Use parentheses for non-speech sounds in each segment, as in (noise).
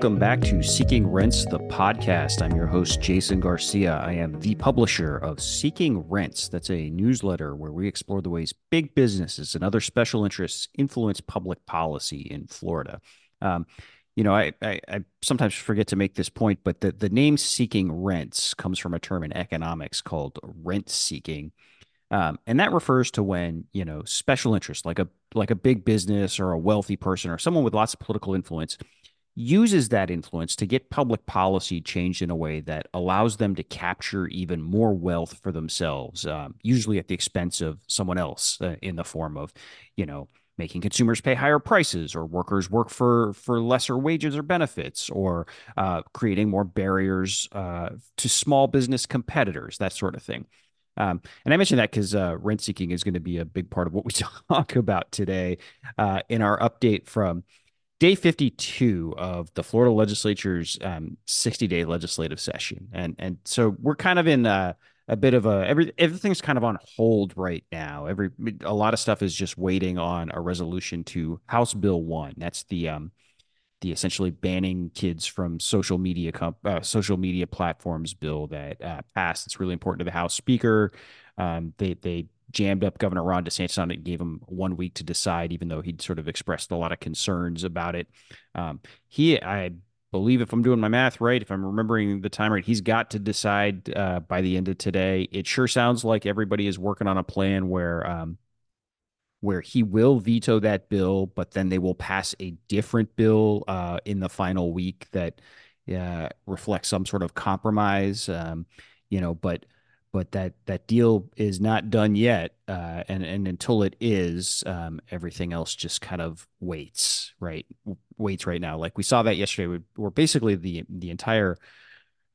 welcome back to Seeking Rents, the podcast. I'm your host, Jason Garcia. I am the publisher of Seeking Rents. That's a newsletter where we explore the ways big businesses and other special interests influence public policy in Florida. Um, you know, I, I, I, sometimes forget to make this point, but the, the name seeking rents comes from a term in economics called rent seeking. Um, and that refers to when, you know, special interest, like a like a big business or a wealthy person or someone with lots of political influence uses that influence to get public policy changed in a way that allows them to capture even more wealth for themselves, um, usually at the expense of someone else uh, in the form of, you know, making consumers pay higher prices or workers work for for lesser wages or benefits or uh, creating more barriers uh, to small business competitors that sort of thing. Um, and i mentioned that because uh, rent seeking is going to be a big part of what we (laughs) talk about today uh, in our update from day 52 of the Florida legislature's um, 60 day legislative session. And, and so we're kind of in a, a bit of a, every, everything's kind of on hold right now. Every, a lot of stuff is just waiting on a resolution to House Bill one. That's the, um, the essentially banning kids from social media comp, uh, social media platforms bill that uh, passed. It's really important to the House Speaker. Um, they they jammed up Governor Ron DeSantis on it and gave him one week to decide, even though he'd sort of expressed a lot of concerns about it. Um, he, I believe, if I'm doing my math right, if I'm remembering the time right, he's got to decide uh, by the end of today. It sure sounds like everybody is working on a plan where. Um, where he will veto that bill, but then they will pass a different bill uh, in the final week that uh, reflects some sort of compromise. Um, you know, but but that that deal is not done yet, uh, and and until it is, um, everything else just kind of waits, right? Waits right now. Like we saw that yesterday, we, where basically the the entire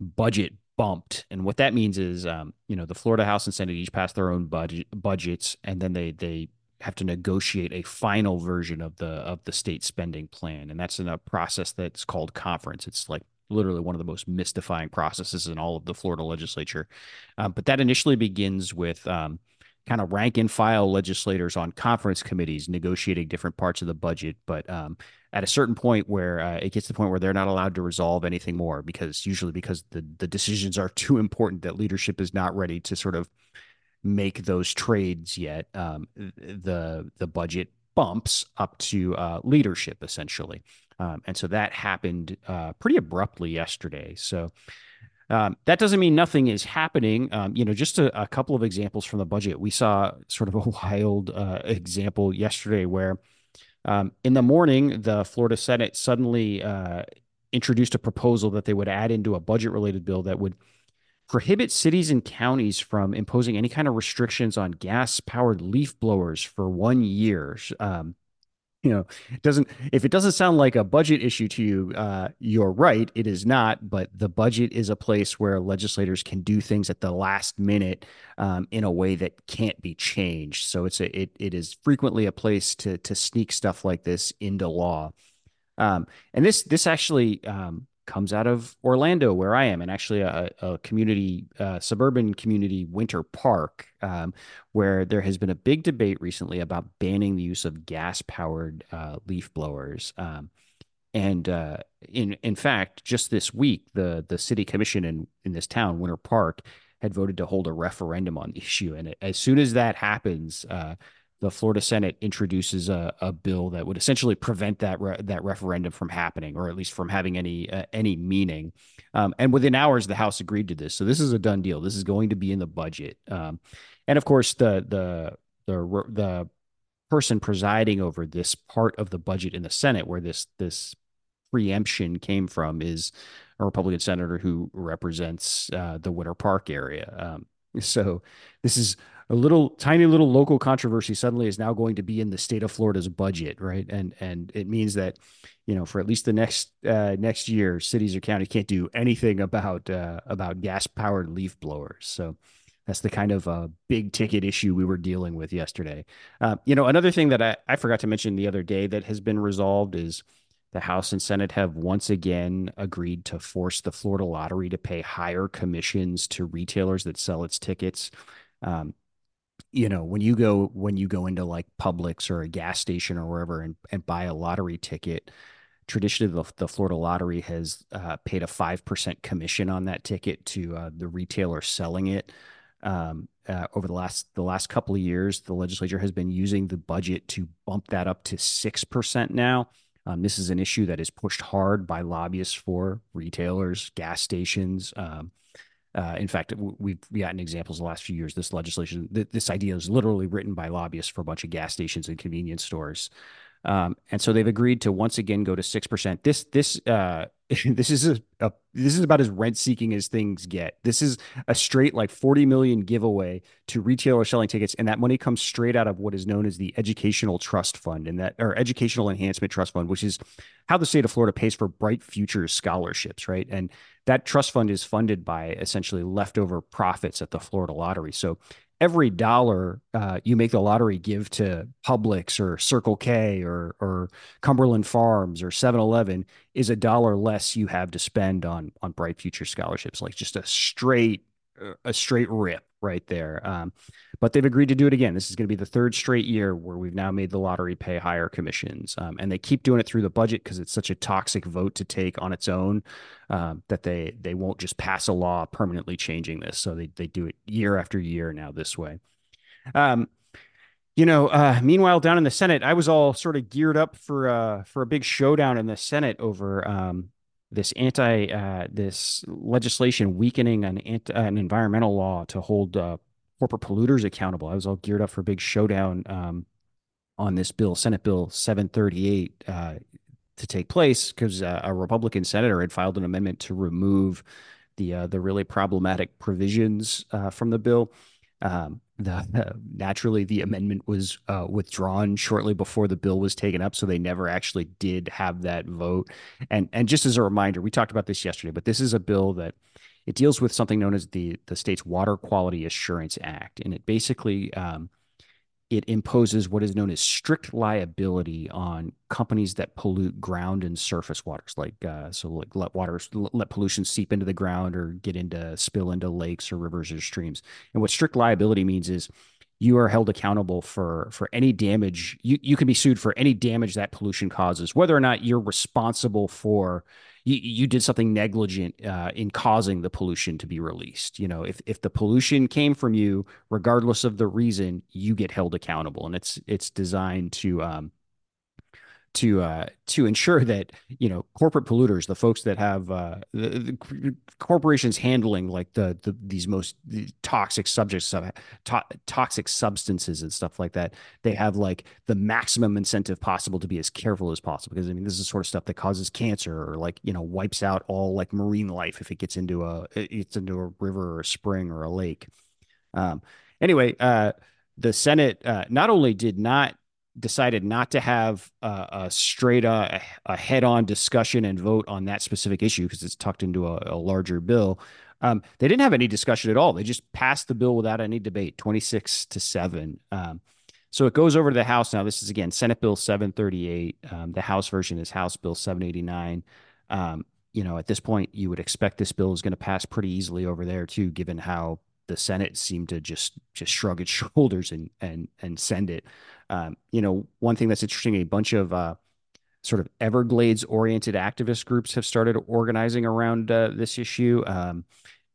budget bumped, and what that means is, um, you know, the Florida House and Senate each pass their own budget budgets, and then they they have to negotiate a final version of the of the state spending plan, and that's in a process that's called conference. It's like literally one of the most mystifying processes in all of the Florida legislature. Um, but that initially begins with um, kind of rank and file legislators on conference committees negotiating different parts of the budget. But um, at a certain point where uh, it gets to the point where they're not allowed to resolve anything more because usually because the, the decisions are (laughs) too important that leadership is not ready to sort of make those trades yet. Um, the the budget bumps up to uh, leadership essentially. Um, and so that happened uh, pretty abruptly yesterday. So um, that doesn't mean nothing is happening. Um, you know, just a, a, couple of examples from the budget. We saw sort of a (laughs) wild uh, example yesterday where um, in the morning, the Florida Senate suddenly uh, introduced a proposal that they would add into a budget related bill that would prohibit cities and counties from imposing any kind of restrictions on gas powered leaf blowers for one year. Um, you know it doesn't if it doesn't sound like a budget issue to you uh, you're right it is not but the budget is a place where legislators can do things at the last minute um, in a way that can't be changed so it's a it, it is frequently a place to to sneak stuff like this into law um, and this this actually um, comes out of Orlando, where I am, and actually a, a community, uh, suburban community, Winter Park, um, where there has been a big debate recently about banning the use of gas-powered uh, leaf blowers. Um, and uh, in in fact, just this week, the the city commission in in this town, Winter Park, had voted to hold a referendum on the issue. And as soon as that happens, uh, the Florida Senate introduces a, a bill that would essentially prevent that re- that referendum from happening, or at least from having any uh, any meaning. Um, and within hours, the House agreed to this, so this is a done deal. This is going to be in the budget. Um, and of course, the the the the person presiding over this part of the budget in the Senate, where this this preemption came from, is a Republican senator who represents uh, the Winter Park area. Um, so this is a little tiny little local controversy suddenly is now going to be in the state of Florida's budget, right? And and it means that you know for at least the next uh, next year, cities or counties can't do anything about uh, about gas powered leaf blowers. So that's the kind of uh, big ticket issue we were dealing with yesterday. Uh, you know, another thing that I, I forgot to mention the other day that has been resolved is the House and Senate have once again agreed to force the Florida Lottery to pay higher commissions to retailers that sell its tickets. Um, you know when you go when you go into like Publix or a gas station or wherever and, and buy a lottery ticket traditionally the, the Florida Lottery has uh, paid a five percent commission on that ticket to uh, the retailer selling it. Um, uh, over the last the last couple of years, the legislature has been using the budget to bump that up to six percent now. Um, this is an issue that is pushed hard by lobbyists for retailers, gas stations. Um, uh, in fact, we've gotten examples the last few years. This legislation, th- this idea is literally written by lobbyists for a bunch of gas stations and convenience stores. Um, and so they've agreed to once again go to six percent. This this uh, (laughs) this is a, a, this is about as rent seeking as things get. This is a straight like forty million giveaway to retailers selling tickets, and that money comes straight out of what is known as the Educational Trust Fund, and that or Educational Enhancement Trust Fund, which is how the state of Florida pays for Bright Futures scholarships, right? And that trust fund is funded by essentially leftover profits at the Florida Lottery. So every dollar uh, you make the lottery give to Publix or Circle K or or Cumberland Farms or 7-Eleven is a dollar less you have to spend on on Bright Future scholarships. Like just a straight a straight rip right there. Um, but they've agreed to do it again. This is going to be the third straight year where we've now made the lottery pay higher commissions, um, and they keep doing it through the budget because it's such a toxic vote to take on its own um, that they they won't just pass a law permanently changing this. So they they do it year after year now this way. Um, you know, uh, meanwhile, down in the Senate, I was all sort of geared up for uh, for a big showdown in the Senate over um, this anti uh, this legislation weakening an anti, an environmental law to hold uh, corporate polluters accountable. I was all geared up for a big showdown um, on this bill, Senate Bill 738, uh, to take place because uh, a Republican senator had filed an amendment to remove the uh, the really problematic provisions uh, from the bill. Um, the, (laughs) naturally the amendment was uh, withdrawn shortly before the bill was taken up, so they never actually did have that vote. And and just as a reminder, we talked about this yesterday, but this is a bill that it deals with something known as the the state's Water Quality Assurance Act, and it basically um, it imposes what is known as strict liability on companies that pollute ground and surface waters, like uh, so like let water let pollution seep into the ground or get into spill into lakes or rivers or streams. And what strict liability means is you are held accountable for for any damage. You you can be sued for any damage that pollution causes, whether or not you're responsible for you, you did something negligent uh, in causing the pollution to be released. You know, if if the pollution came from you, regardless of the reason, you get held accountable, and it's it's designed to um, to uh, to ensure that you know corporate polluters, the folks that have uh, the, the corporations handling like the, the these most toxic subjects of to- toxic substances and stuff like that, they have like the maximum incentive possible to be as careful as possible because I mean this is the sort of stuff that causes cancer or like you know wipes out all like marine life if it gets into a it's into a river or a spring or a lake. Um, anyway, uh, the Senate uh, not only did not decided not to have a, a straight uh, a head-on discussion and vote on that specific issue because it's tucked into a, a larger bill. Um, they didn't have any discussion at all. They just passed the bill without any debate, 26 to 7. Um, so it goes over to the House now. This is again Senate Bill 738. Um, the House version is House Bill 789. Um, you know, at this point, you would expect this bill is going to pass pretty easily over there too, given how the Senate seemed to just just shrug its (laughs) shoulders and and and send it. Um, you know, one thing that's interesting, a bunch of uh, sort of Everglades oriented activist groups have started organizing around uh, this issue. Um,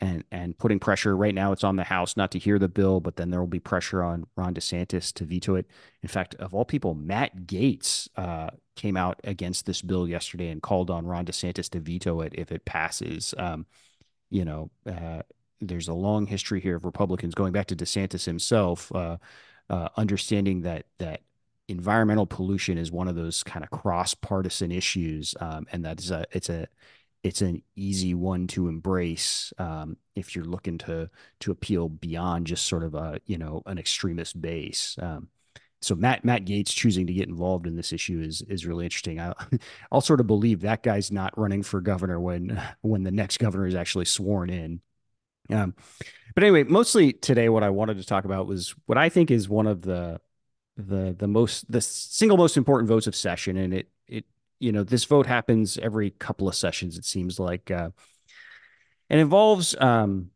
and, and putting pressure right now it's on the house not to hear the bill but then there will be pressure on ron desantis to veto it in fact of all people matt Gaetz uh, came out against this bill yesterday and called on ron desantis to veto it if it passes um, you know uh, there's a long history here of republicans going back to desantis himself uh, uh, understanding that that environmental pollution is one of those kind of cross partisan issues, um, and that is a it's a it's an easy one to embrace um, if you're looking to to appeal beyond just sort of a you know an extremist base. Um, so Matt Matt Gaetz choosing to get involved in this issue is is really interesting. I, will (laughs) sort of believe that guy's not running for governor when (laughs) when the next governor is actually sworn in. Um, but anyway, mostly today, what I wanted to talk about was what I think is one of the the the most the single most important votes of session, and it it you know this vote happens every couple of sessions. It seems like, uh, and involves um,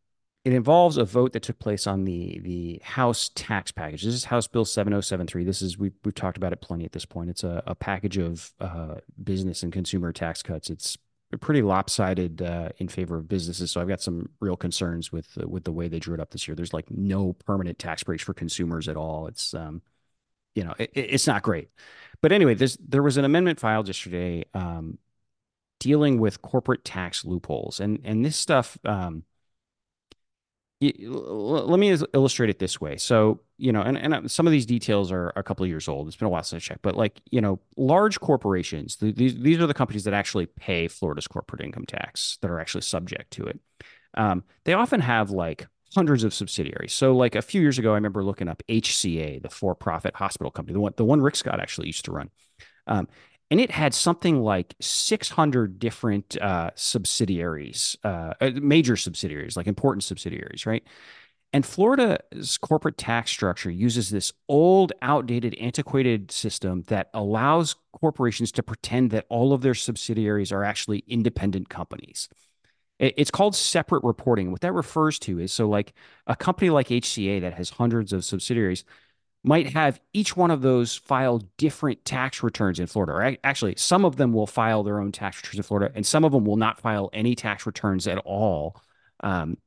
it involves a vote that took place on the the House tax package. This is House Bill 7073. This is we've we've talked about it plenty at this point. It's a, a package of uh, business and consumer tax cuts. It's pretty lopsided uh, in favor of businesses. So I've got some real concerns with uh, with the way they drew it up this year. There's like no permanent tax breaks for consumers at all. It's um, you know, it, it's not great. But anyway, this there was an amendment filed yesterday um, dealing with corporate tax loopholes, and and this stuff. Um, let me illustrate it this way. So, you know, and, and uh, some of these details are a couple of years old. It's been a while since I checked, but like, you know, large corporations, these, these are the companies that actually pay Florida's corporate income tax that are actually subject to it. Um, they often have like hundreds of subsidiaries. So, like a few years ago, I remember looking up HCA, the for profit hospital company, the one, the one Rick Scott actually used to run. Um, and it had something like 600 different uh, subsidiaries, uh, uh, major subsidiaries, like important subsidiaries, right? And Florida's corporate tax structure uses this old, outdated, antiquated system that allows corporations to pretend that all of their subsidiaries are actually independent companies. It's called separate reporting. What that refers to is so, like a company like HCA that has hundreds of subsidiaries might have each one of those file different tax returns in Florida. Or actually, some of them will file their own tax returns in Florida, and some of them will not file any tax returns at all, um,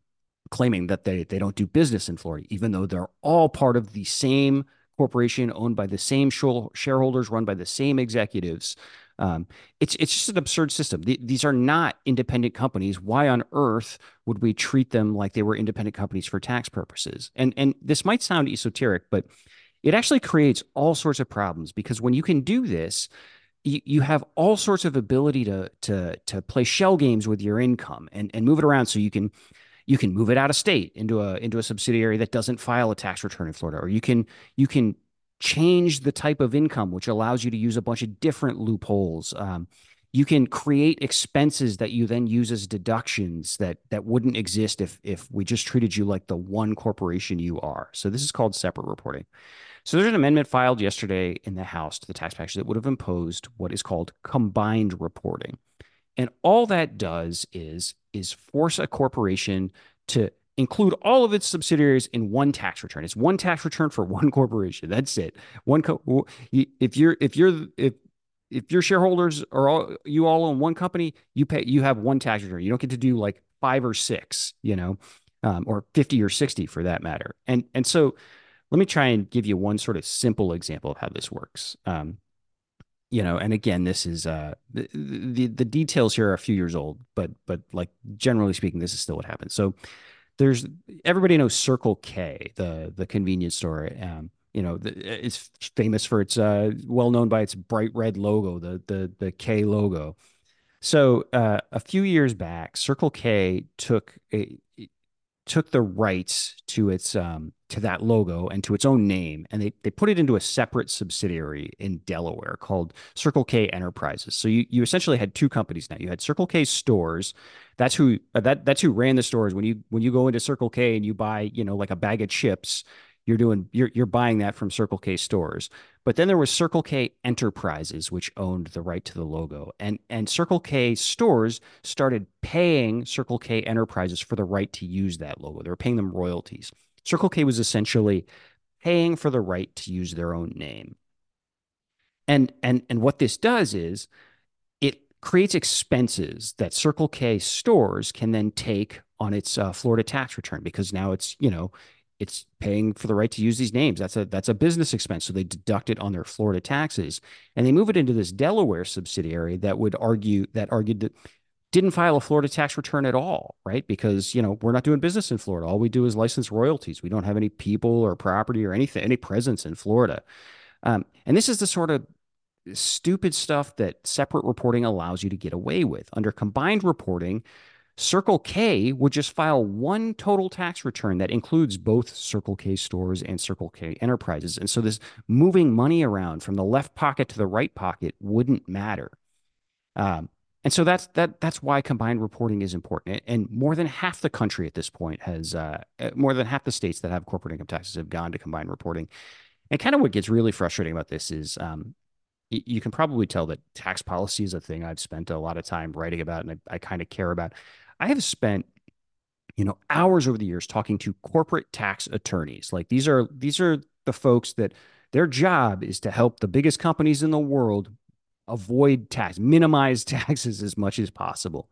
claiming that they, they don't do business in Florida, even though they're all part of the same corporation owned by the same shareholders, run by the same executives. Um, it's it's just an absurd system. these are not independent companies. Why on earth would we treat them like they were independent companies for tax purposes? And and this might sound esoteric, but it actually creates all sorts of problems because when you can do this, you, you have all sorts of ability to to to play shell games with your income and and move it around so you can you can move it out of state into a into a subsidiary that doesn't file a tax return in Florida or you can you can change the type of income which allows you to use a bunch of different loopholes um, you can create expenses that you then use as deductions that that wouldn't exist if if we just treated you like the one corporation you are so this is called separate reporting so there's an amendment filed yesterday in the House to the tax package that would have imposed what is called combined reporting. And all that does is is force a corporation to include all of its subsidiaries in one tax return. It's one tax return for (laughs) one corporation. That's it. One co- if you're if you're if if your shareholders are all you all own one company, you pay you have one tax return. You don't get to do like five or six, you know, um, or fifty or sixty for that matter. And and so let me try and give you one sort of simple example of how this works. Um, you know, and again, this is uh, the, the, the details here are a few years old, but but like generally speaking, this is still what happens. So there's everybody knows Circle K, the the convenience store. Um, you know, it's famous for its uh, well known by its bright red logo, the the the K logo. So uh, a few years back, Circle K took a took the rights to its um, to that logo and to its own name, and they they put it into a separate subsidiary in Delaware called Circle K Enterprises. So you you essentially had two companies now. You had Circle K stores. That's who uh, that that's who ran the stores. When you when you go into Circle K and you buy you know like a bag of chips, you're doing you're you're buying that from Circle K stores. But then there was Circle K Enterprises, which owned the right to the logo, and and Circle K stores started paying Circle K Enterprises for the right to use that logo. They were paying them royalties. Circle K was essentially paying for the right to use their own name. And and and what this does is it creates expenses that Circle K stores can then take on its uh, Florida tax return because now it's you know it's paying for the right to use these names. That's a that's a business expense, so they deduct it on their Florida taxes, and they move it into this Delaware subsidiary that would argue that argued that didn't file a Florida tax return at all, right? Because you know we're not doing business in Florida. All we do is license royalties. We don't have any people or property or anything, any presence in Florida. Um, and this is the sort of stupid stuff that separate reporting allows you to get away with. Under combined reporting, Circle K would just file one total tax return that includes both Circle K stores and Circle K enterprises. And so this moving money around from the left pocket to the right pocket wouldn't matter. Um, and so that's that that's why combined reporting is important. And more than half the country at this point has uh, uh more than half the states that have corporate income taxes have gone to combined reporting. And kind of what gets really frustrating about this is um, you can probably tell that tax policy is a thing I've spent a lot of time writing about and I, I kind of care about. I have spent, you know, hours over the years talking to corporate tax attorneys. Like these are these are the folks that their job is to help the biggest companies in the world avoid tax, minimize (laughs) taxes as much as possible.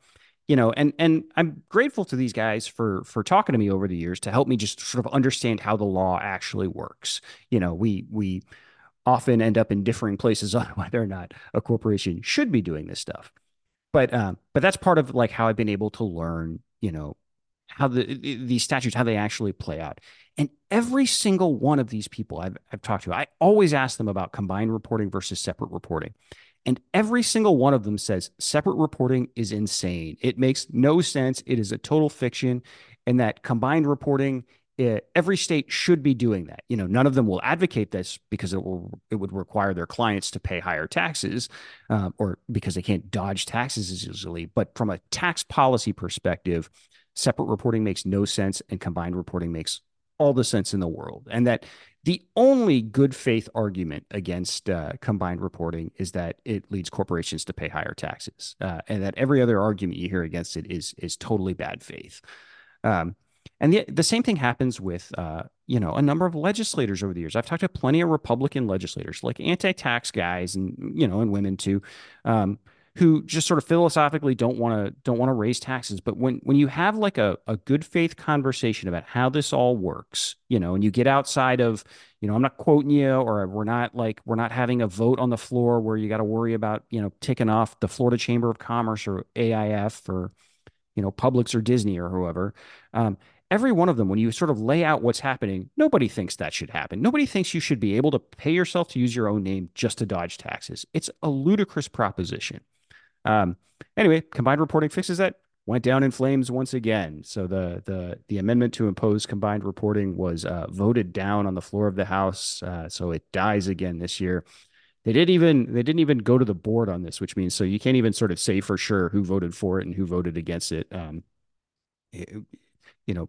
You know, and and I'm grateful to these guys for for talking to me over the years to help me just sort of understand how the law actually works. You know, we we often end up in differing places (laughs) on whether or not a corporation should be doing this stuff. But um, but that's part of like how I've been able to learn, you know, how the these statutes how they actually play out. And every single one of these people I've, I've talked to, I always ask them about combined reporting versus separate reporting. And every single one of them says separate reporting is insane. It makes no sense. It is a total fiction. And that combined reporting, every state should be doing that. You know, none of them will advocate this because it will it would require their clients to pay higher taxes, um, or because they can't dodge taxes as easily. But from a tax policy perspective, separate reporting makes no sense, and combined reporting makes all the sense in the world. And that the only good faith argument against uh, combined reporting is that it leads corporations to pay higher taxes, uh, and that every other argument you hear against it is is totally bad faith. Um, and the the same thing happens with uh, you know a number of legislators over the years. I've talked to plenty of Republican legislators, like anti-tax guys, and you know, and women too. Um, who just sort of philosophically don't want to don't want to raise taxes but when when you have like a, a good faith conversation about how this all works you know and you get outside of you know i'm not quoting you or we're not like we're not having a vote on the floor where you got to worry about you know ticking off the florida chamber of commerce or aif or you know publix or disney or whoever um, every one of them when you sort of lay out what's happening nobody thinks that should happen nobody thinks you should be able to pay yourself to use your own name just to dodge taxes it's a ludicrous proposition um, anyway, combined reporting fixes that. Went down in flames once again. So the the the amendment to impose combined reporting was uh, voted down on the floor of the House. Uh, so it dies again this year. They didn't even they didn't even go to the board on this, which means so you can't even sort of say for sure who voted for it and who voted against it. Um, it you know,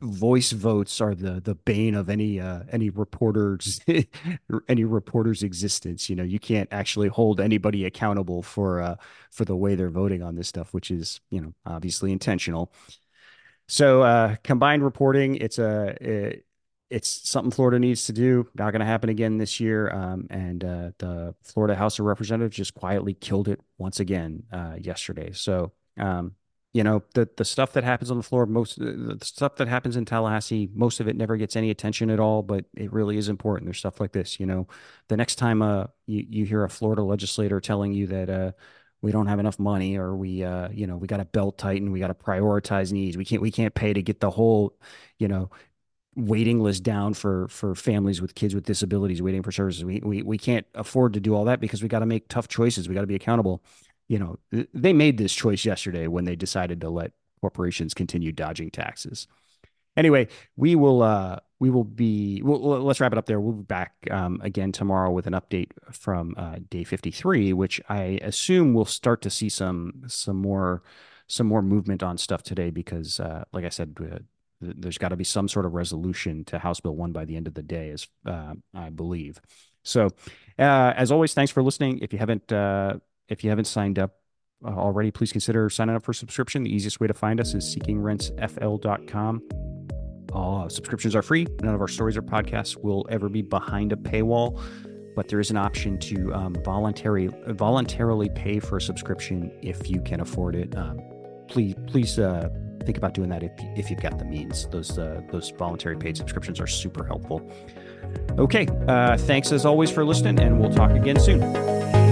voice votes are the the bane of any uh, any reporters (laughs) any reporter's existence. You know, you can't actually hold anybody accountable for uh, for the way they're voting on this stuff, which is you know obviously intentional. So uh, combined reporting, it's a it, it's something Florida needs to do. Not going to happen again this year. Um, and uh, the Florida House of Representatives just quietly killed it once again uh, yesterday. So um, you know the the stuff that happens on the floor most the stuff that happens in Tallahassee most of it never gets any attention at all but it really is important. There's stuff like this you know the next time uh you, you hear a Florida legislator telling you that uh we don't have enough money or we uh you know we got to belt tighten we got to prioritize needs we can't we can't pay to get the whole you know waiting list down for for families with kids with disabilities waiting for services. We we, we can't afford to do all that because we got to make tough choices. We got to be accountable you know, they made this choice yesterday when they decided to let corporations continue dodging taxes. Anyway, we will uh, we will be well, let's wrap it up there. We'll be back um, again tomorrow with an update from uh, day 53, which I assume we'll start to see some some more some more movement on stuff today because, uh, like I said, uh, there's got to be some sort of resolution to House Bill One by the end of the day, as uh, I believe. So, uh, as always, thanks for listening. If you haven't if you haven't signed up uh, already, please consider signing up for a subscription. The easiest way to find us is seekingrentsfl.com. All subscriptions are free. None of our stories or podcasts will ever be behind a paywall, but there is an option to um, voluntary, voluntarily pay for a subscription if you can afford it. Um, please, please uh, think about doing that if, if you've got the means. Those uh, those voluntary paid subscriptions are super helpful. Okay, uh, thanks as always for listening, and we'll talk again soon.